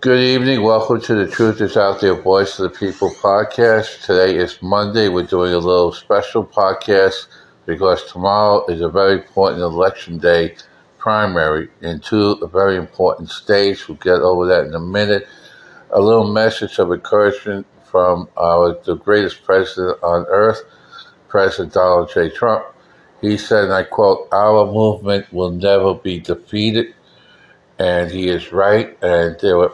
Good evening. Welcome to the Truth is Out There Voice of the People podcast. Today is Monday. We're doing a little special podcast because tomorrow is a very important election day primary in two very important states. We'll get over that in a minute. A little message of encouragement from our the greatest president on earth, President Donald J. Trump. He said, and I quote, Our movement will never be defeated. And he is right. And there were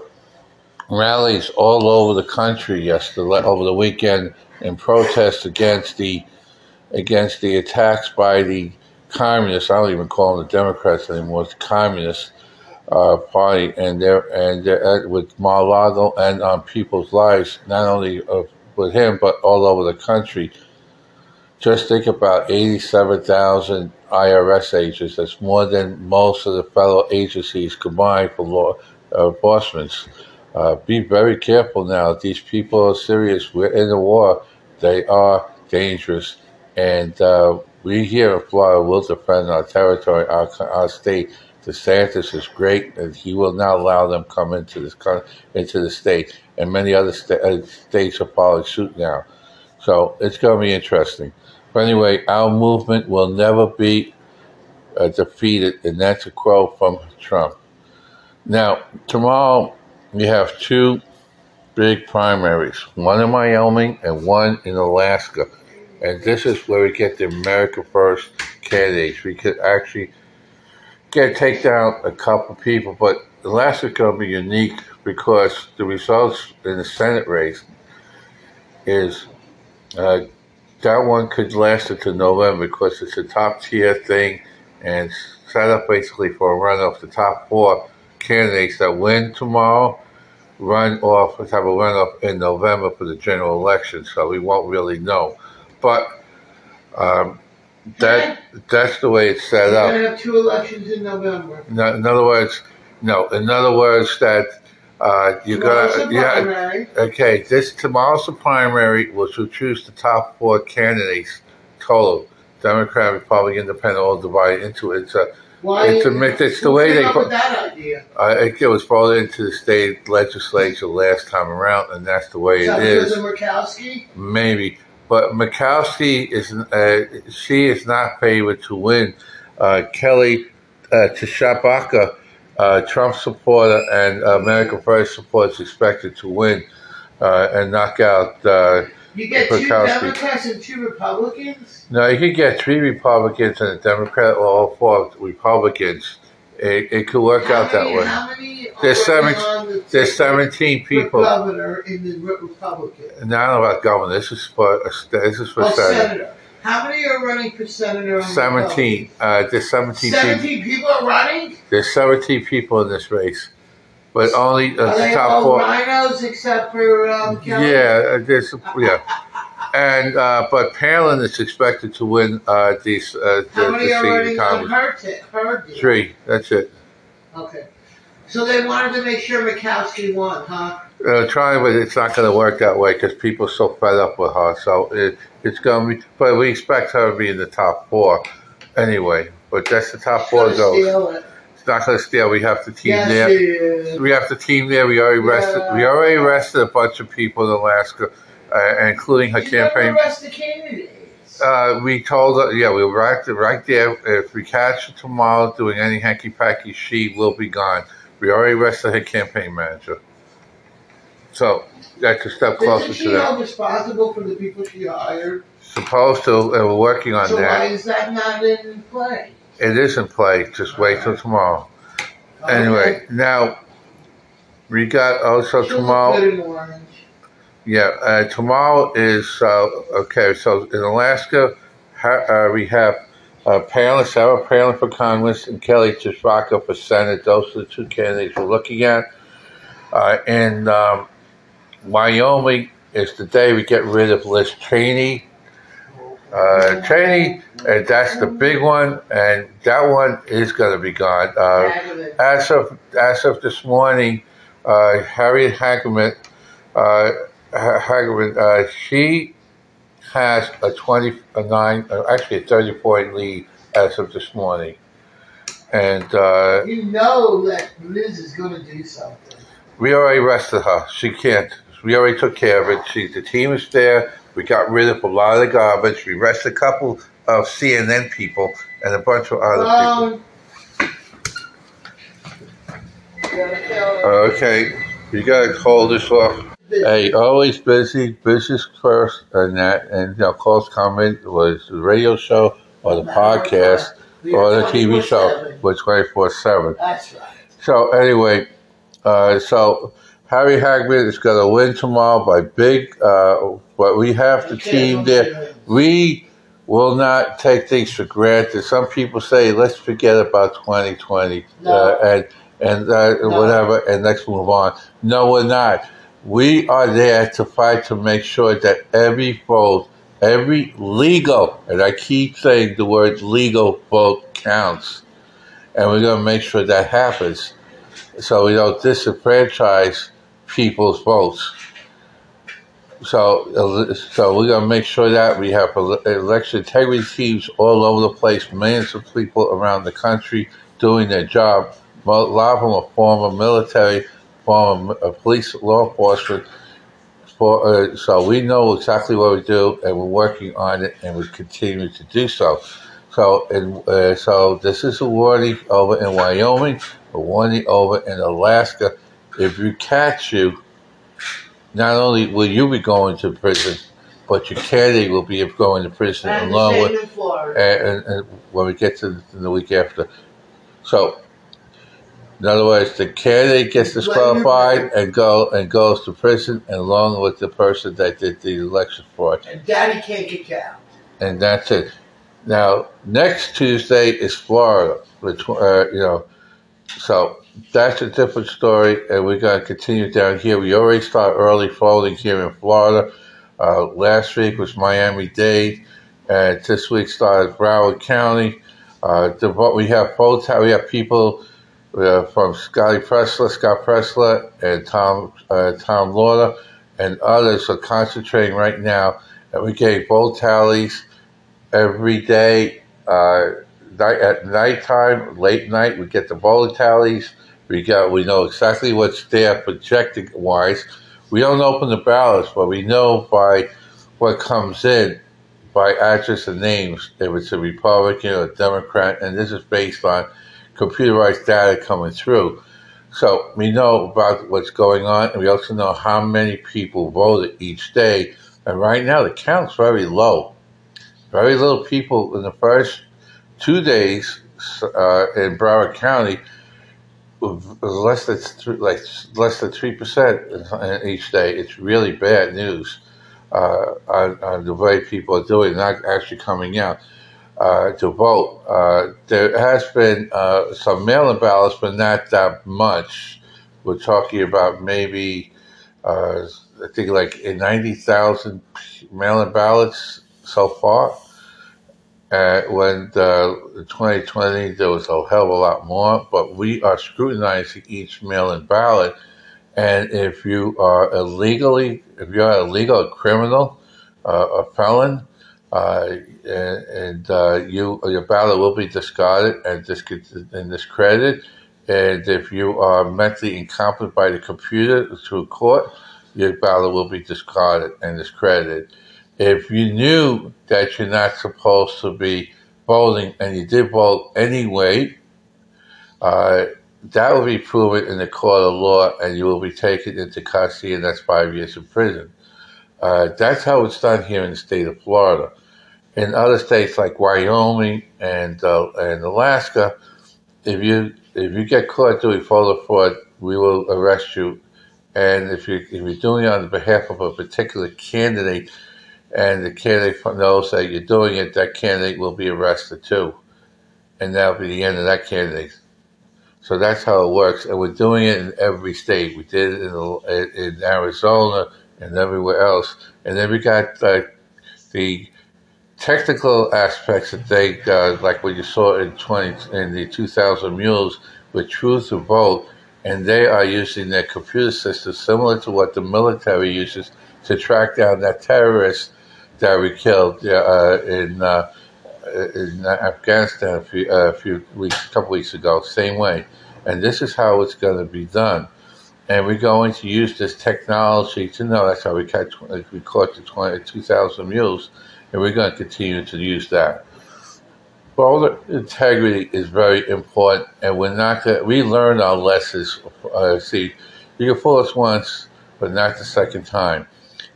rallies all over the country yesterday, over the weekend, in protest against the against the attacks by the communists. I don't even call them the Democrats anymore. The Communist uh, Party, and they're and they're at, with Mar-a-Lago and on people's lives, not only of, with him but all over the country. Just think about 87,000 IRS agents. That's more than most of the federal agencies combined for law enforcement. Uh, be very careful now. These people are serious. We're in a war. They are dangerous. And uh, we here in Florida will defend our territory, our, our state. DeSantis is great, and he will not allow them come into this into the state. And many other sta- uh, states are following suit now. So it's going to be interesting. But anyway, our movement will never be uh, defeated, and that's a quote from Trump. Now, tomorrow we have two big primaries, one in Wyoming and one in Alaska. And this is where we get the America First candidates. We could actually get take down a couple people, but Alaska's going to be unique because the results in the Senate race is uh, that one could last until November because it's a top tier thing and set up basically for a runoff. The top four candidates that win tomorrow run off, have a runoff in November for the general election, so we won't really know. But um, that that's the way it's set up. gonna have two elections in November. No, in other words, no. In other words, that uh, you Tomorrow's got yeah. primary. Okay, this tomorrow's the primary, which will choose the top four candidates total. Democrat, Republican, Independent, all divided into it. It's a, Why? It's a it's the way they put- that idea. uh, it was brought into the state legislature last time around, and that's the way Is it of Murkowski? Maybe, but Murkowski is uh, she is not favored to win. Uh, Kelly uh, Tshibaka, uh, Trump supporter and America First supporter, is expected to win uh, and knock out. You get two. Democrats and two Republicans. no, you could get three Republicans and a Democrat, or all four Republicans. It, it could work How out that way. How many are There's seven- the There's 17 people. governor in the Republican. I don't know about governor. This is for this is for Oh, Senate. senator. How many are running for senator? on the Seventeen. Uh, there's Republican? seventeen. People. Seventeen people are running. There's seventeen people in this race, but only uh, Are the they top all four. RINOs except for um, Kelly? Yeah, uh, there's yeah, and uh, but Palin is expected to win uh, these uh, the, How the many are seat in running on Congress. her, t- her deal? Three. That's it. Okay. So they wanted to make sure Murkowski won, huh? Uh, trying, but it's not going to work that way because people are so fed up with her. So it, it's going to be. But we expect her to be in the top four anyway. But that's the top four Gonna goes. steal it. Not to steal. We have the team Yes, there. We have the team there. We already arrested. Yeah. We already arrested a bunch of people in Alaska, uh, including her gonna campaign. arrest the candidates. Uh, we told her, yeah, we were right, right there. If we catch her tomorrow doing any hanky panky, she will be gone. We already arrested her campaign manager. So that's a step closer Isn't to she that. held responsible for the people she hired? Supposed to, and we're working on that. so why that. is that not in play? It is in play. Just wait till tomorrow. Anyway, now we got also tomorrow. good in orange. Yeah, uh, tomorrow is uh, okay. So in Alaska, ha- uh, we have uh, Palin, Sarah Palin for Congress, and Kelly Tshibaka for Senate. Those are the two candidates we're looking at. Uh, in um, Wyoming is the day we get rid of Liz Cheney. Uh, Cheney, and that's the big one, and that one is going to be gone. Uh, as of as of this morning, uh, Harriet Hageman, uh, Hageman, uh, she has a twenty a nine, uh, actually a thirty point lead as of this morning, and uh, You know that Liz is going to do something. we already arrested her. She can't. We already took care of it. She, the team is there. We got rid of a lot of the garbage. We arrested a couple of CNN people and a bunch of other people. Um, Okay, you gotta call this off. Hey, always busy, business first, and that, and you know, close comment was the radio show or the podcast or the TV show was twenty four seven. That's right. So anyway, uh, so Harry Hageman is going to win tomorrow by big. Uh, but we have the team there. We will not take things for granted. Some people say, let's forget about 2020 No. uh, and and uh, No. whatever, and let's move on. No, we're not. We are there to fight to make sure that every vote, every legal, and I keep saying the word legal vote counts. And we're going to make sure that happens so we don't disenfranchise people's votes. So, so we're gonna make sure that we have election integrity teams all over the place, millions of people around the country doing their job. A lot of them are former military, former uh, police, law enforcement. For, uh, so we know exactly what we do, and we're working on it, and we continue to do so. So, and uh, so this is a warning over in Wyoming, a warning over in Alaska. If you catch you, not only will you be going to prison, but your candidate will be going to prison And along with and, and, when we get to the, the week after. So, in other words, the candidate gets disqualified and go and goes to prison, and along with the person that did the election fraud, And Daddy can't get out. and that's it. Now, next Tuesday is Florida, which uh, you know, so that's a different story, and we're going to continue down here. We already start early voting here in Florida. Uh, last week was Miami Dade, and this week started Broward County. Uh, the we have votes. We have people uh, from Scotty Presler, Scott Presler, and Tom uh, Tom Lauder, and others are concentrating right now, and we get vote tallies every day. Uh, night, at nighttime, late night, we get the vote tallies. We got we know exactly what's there projected wise. We don't open the ballots, but we know by what comes in by address and names if it's a Republican or a Democrat, and this is based on computerized data coming through. So we know about what's going on, and we also know how many people voted each day. And right now, the count's very low. Very little people in the first two days uh, in Broward County, less than th- like less than three percent each day. It's really bad news uh, on, on the way people are doing, not actually coming out uh, to vote. Uh, there has been uh, some mail-in ballots, but not that much. We're talking about maybe, uh, I think, like ninety thousand mail-in ballots so far. When the 2020, there was a hell of a lot more, but we are scrutinizing each mail-in ballot. And if you are illegally, if you're a legal criminal, uh, a felon, uh, and, and uh, you your ballot will be discarded and, dis- and discredited. And if you are mentally incompetent by the computer through court, your ballot will be discarded and discredited. If you knew that you're not supposed to be voting and you did vote anyway, uh, that will be proven in the court of law and you will be taken into custody and that's five years in prison. Uh, that's how it's done here in the state of Florida. In other states like Wyoming and uh, and Alaska, if you if you get caught doing voter fraud, we will arrest you. And if you if you're doing it on behalf of a particular candidate, and the candidate knows that you're doing it, that candidate will be arrested too, and that'll be the end of that candidate. So that's how it works, and we're doing it in every state. We did it in, in Arizona and everywhere else, and then we got uh, the technical aspects that they uh, like what you saw in twenty in the two thousand mules with True the Vote, and they are using their computer system similar to what the military uses to track down that terrorist that we killed uh, in. Uh, in Afghanistan a few, uh, a few weeks, a couple weeks ago, same way, and this is how it's going to be done. and we're going to use this technology to know that's how we catch we caught the 20, 2,000 mules, and we're going to continue to use that. Boulder integrity is very important, and we're not going. We learn our lessons. Uh, see, you can fool us once, but not the second time,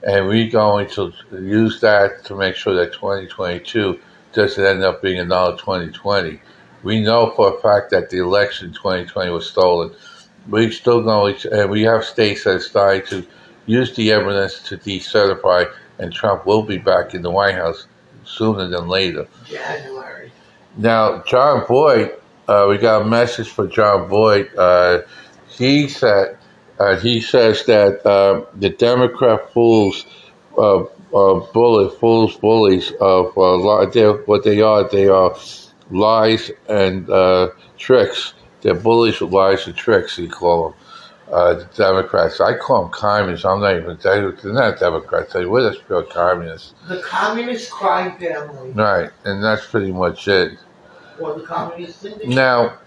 and we're going to use that to make sure that 2022 doesn't end up being another 2020. We know for a fact that the election 2020 was stolen. We're still know, and we have states that are starting to use the evidence to decertify, and Trump will be back in the White House sooner than later. January. Now, John Boyd, uh, we got a message for John Boyd. Uh, he said uh, he says that uh, the Democrat fools, uh, uh, bully, fools, bullies of what they are, they are lies and tricks. They're bullies with lies and tricks. He call them. Uh, the Democrats. I call them communists. I'm not even. They're not Democrats. They are just pure communists. The communist crime family. Right, and that's pretty much it. Or the communist syndicate. Now,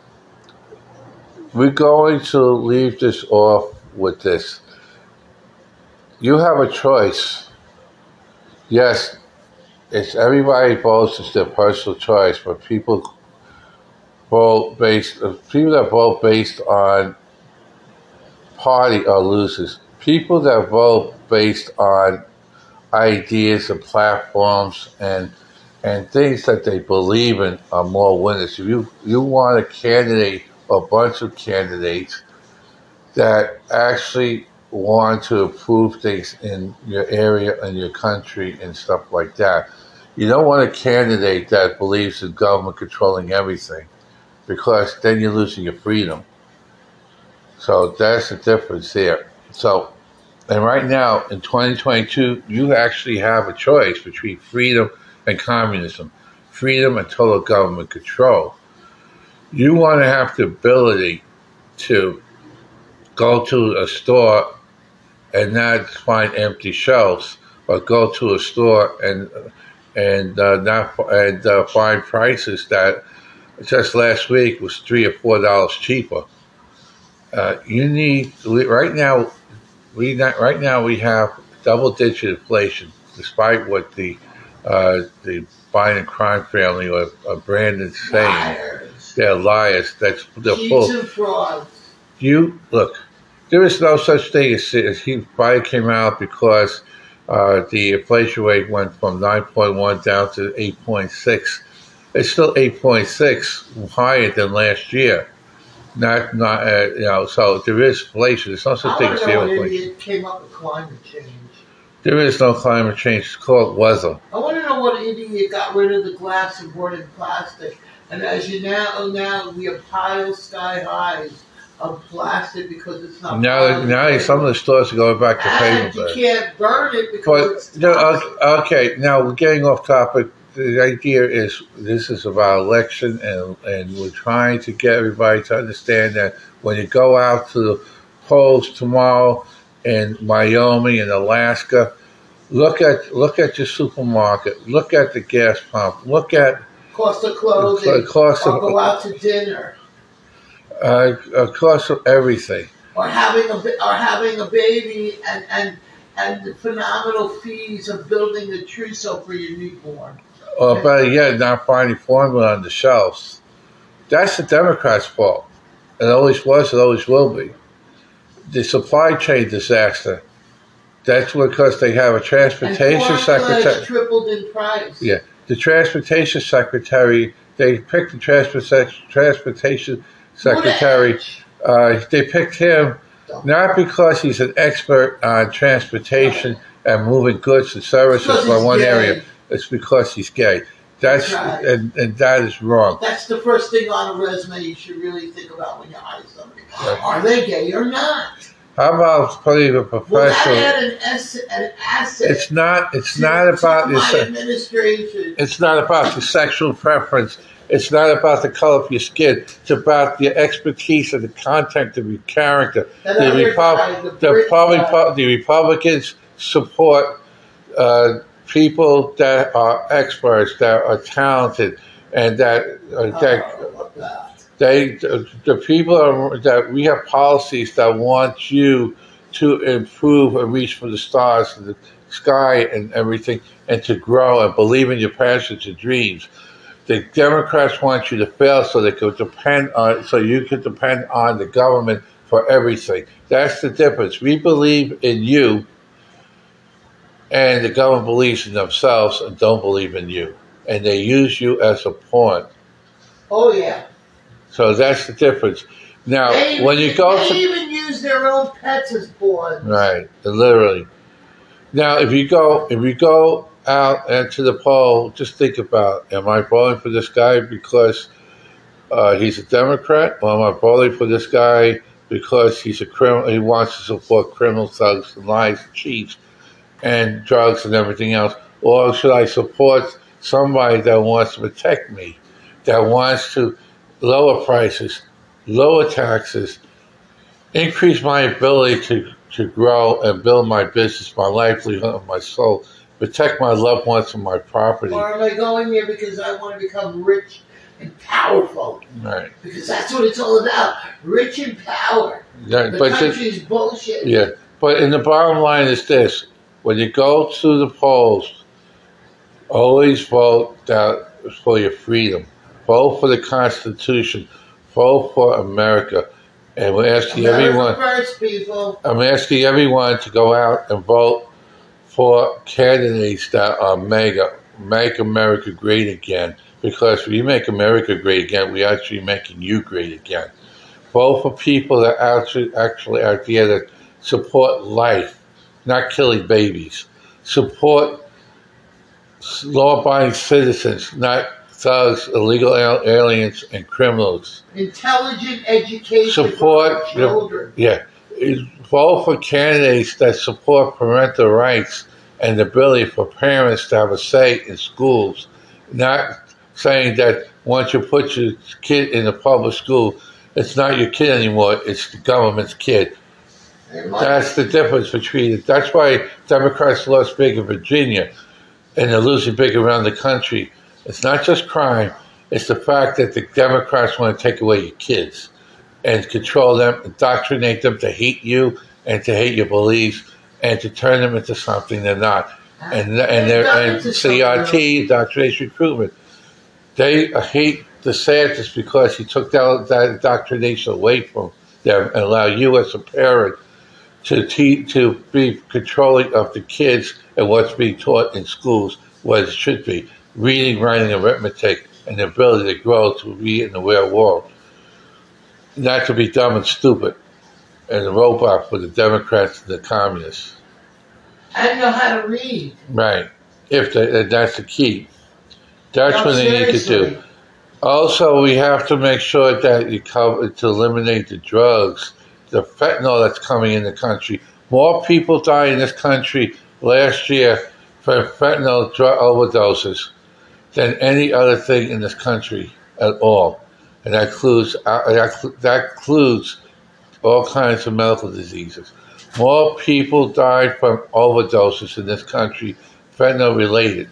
we're going to leave this off with this. You have a choice. Yes, it's everybody votes. It's their personal choice, but people vote based. Uh, people that vote based on party are losers. People that vote based on ideas and platforms and and things that they believe in are more winners. If you you want a candidate a bunch of candidates that actually want to improve things in your area and your country and stuff like that. You don't want a candidate that believes in government controlling everything because then you're losing your freedom. So that's the difference there. So, and right now in 2022, you actually have a choice between freedom and communism, freedom and total government control. You want to have the ability to go to a store and not find empty shelves, but go to a store and and uh, not and uh, find prices that just last week was three or four dollars cheaper. Uh, you need right now. We not, right now we have double digit inflation, despite what the uh, the Biden crime family or, or Brandon saying. Liars. They're liars. That's they're full. Frauds. You look. There is no such thing as, as he Biden came out because uh, the inflation rate went from 9.1 down to 8.6. It's still 8.6 higher than last year. Not, not, uh, you know. So there is inflation. There's no such thing as zero inflation. came up with climate change. There is no climate change. It's called weather. I want to know what idiot got rid of the glass and brought in plastic. And as you now now we have piles sky highs of plastic because it's not. Now, now some of the stores are going back to and paper. you can't burn it because But no, okay, now we're getting off topic. The idea is this is about election, and and we're trying to get everybody to understand that when you go out to the polls tomorrow in Wyoming and Alaska, look at look at your supermarket, look at the gas pump, look at cost of clothing, the cost of go out to dinner, uh, uh, cost of everything. or having a or having a baby, and and and the phenomenal fees of building a trousseau for your newborn. Or better yet, not finding formula on the shelves. That's the Democrats' fault. It always was, it always will be. The supply chain disaster. That's because they have a transportation secretary. tripled in price. Yeah, the transportation secretary. They picked the transportation transportation secretary. Uh, they picked him not because he's an expert on transportation and moving goods and services from one gay. area. It's because he's gay. That's Right. and, and that is wrong. That's the first thing on a resume you should really think about when you hire somebody. Right. Are they gay or not? How about putting a professional? add an, ass- an asset? It's not. It's not about your. administration. It's not about your sexual preference. It's not about the color of your skin. It's about your expertise and the content of your character. The, the the, the Republicans support uh, people that are experts, that are talented, and that uh, Oh, that at that. They, the, the people are, that we have policies that want you to improve and reach for the stars and the sky and everything, and to grow and believe in your passions and dreams. The Democrats want you to fail so they could depend on, so you could depend on the government for everything. That's the difference. We believe in you, and the government believes in themselves and don't believe in you, and they use you as a pawn. Oh yeah. So that's the difference. Now, They when you go they to even use their own pets as pawns. Right, literally. Now, if you go, if you go out and to the poll, just think about: Am I voting for this guy because uh, he's a Democrat, or am I voting for this guy because he's a criminal? He wants to support criminal thugs and lies, and cheats, and drugs and everything else, or should I support somebody that wants to protect me, that wants to lower prices, lower taxes, increase my ability to, to grow and build my business, my livelihood, my soul, protect my loved ones and my property. Or am I going there because I want to become rich and powerful? Right. Because that's what it's all about. Rich and power. Yeah, The but country's bullshit. yeah, but in the bottom line is this: when you go to the polls, always vote that for your freedom. Vote for the Constitution. Vote for America. And we're asking America everyone. first, people. I'm asking everyone to go out and vote for candidates that are MAGA, make America great again. Because if you make America great again, we're actually making you great again. Vote for people that actually, actually are there that support life, not killing babies. Support law-abiding citizens, not thugs, illegal aliens, and criminals. Intelligent education Support the- children. Yeah, vote for candidates that support parental rights and the ability for parents to have a say in schools. Not saying that once you put your kid in a public school, it's not your kid anymore, it's the government's kid. That's the difference between it. That's why Democrats lost big in Virginia and they're losing big around the country. It's not just crime, it's the fact that the Democrats want to take away your kids and control them, indoctrinate them to hate you and to hate your beliefs and to turn them into something they're not. And and they're and it to someone CRT, indoctrination recruitment. They hate DeSantis because he took that, that indoctrination away from them and allow you as a parent to te- to be controlling of the kids and what's being taught in schools, what it should be reading, writing, arithmetic, and the ability to grow to be in the real world. Not to be dumb and stupid and a robot for the Democrats and the communists. I don't know how to read. Right. If that's the key. That's No, what they need to do. Also, we have to make sure that you cover to eliminate the drugs, the fentanyl that's coming in the country. More people died in this country last year from fentanyl drug overdoses than any other thing in this country at all, and that includes uh, that, includes all kinds of medical diseases. More people died from overdoses in this country, fentanyl related.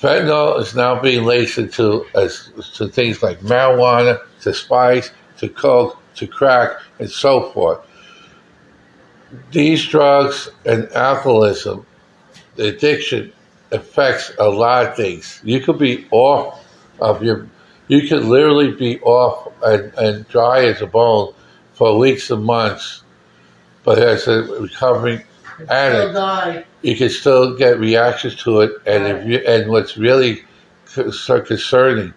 Fentanyl is now being laced into as to things like marijuana, to spice, to coke, to crack, and so forth. These drugs and alcoholism, the addiction, affects a lot of things. You could be off of your, you could literally be off and, and dry as a bone for weeks and months, but as a recovering addict, you can still get reactions to it. And if you and what's really so concerning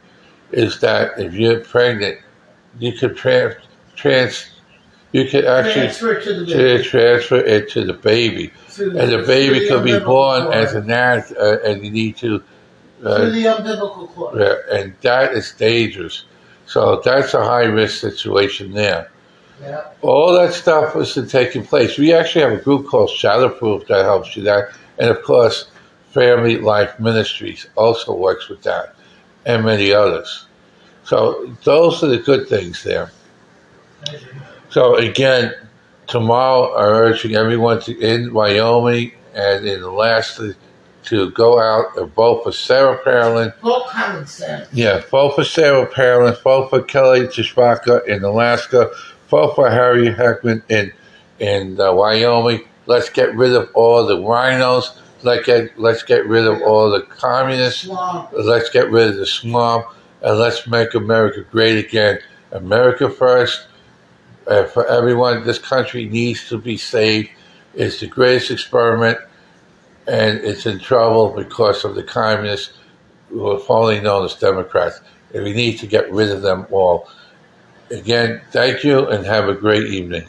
is that if you're pregnant, you could trans, trans you could actually Transfer to the baby. transfer it to the baby, Through and the baby could be born as an addict, uh, and you need to. Through Uh, the umbilical cord. yeah, and that is dangerous. So that's a high risk situation there Yeah. all that stuff was taking place. We actually have a group called Shadowproof that helps you that, and of course, Family Life Ministries also works with that, and many others. So those are the good things there. So again, tomorrow I'm urging everyone to in Wyoming and in Alaska to go out and vote for Sarah Palin. Vote common sense. Yeah, vote for Sarah Palin, vote for Kelly Tshibaka in Alaska, vote for Harry Heckman in in uh, Wyoming. Let's get rid of all the RINOs. Let's get let's get rid of all the communists. Swamp. Let's get rid of the swamp and let's make America great again. America first. Uh, for everyone, this country needs to be saved. It's the greatest experiment, and it's in trouble because of the communists who are formerly known as Democrats. And we need to get rid of them all. Again, thank you and have a great evening.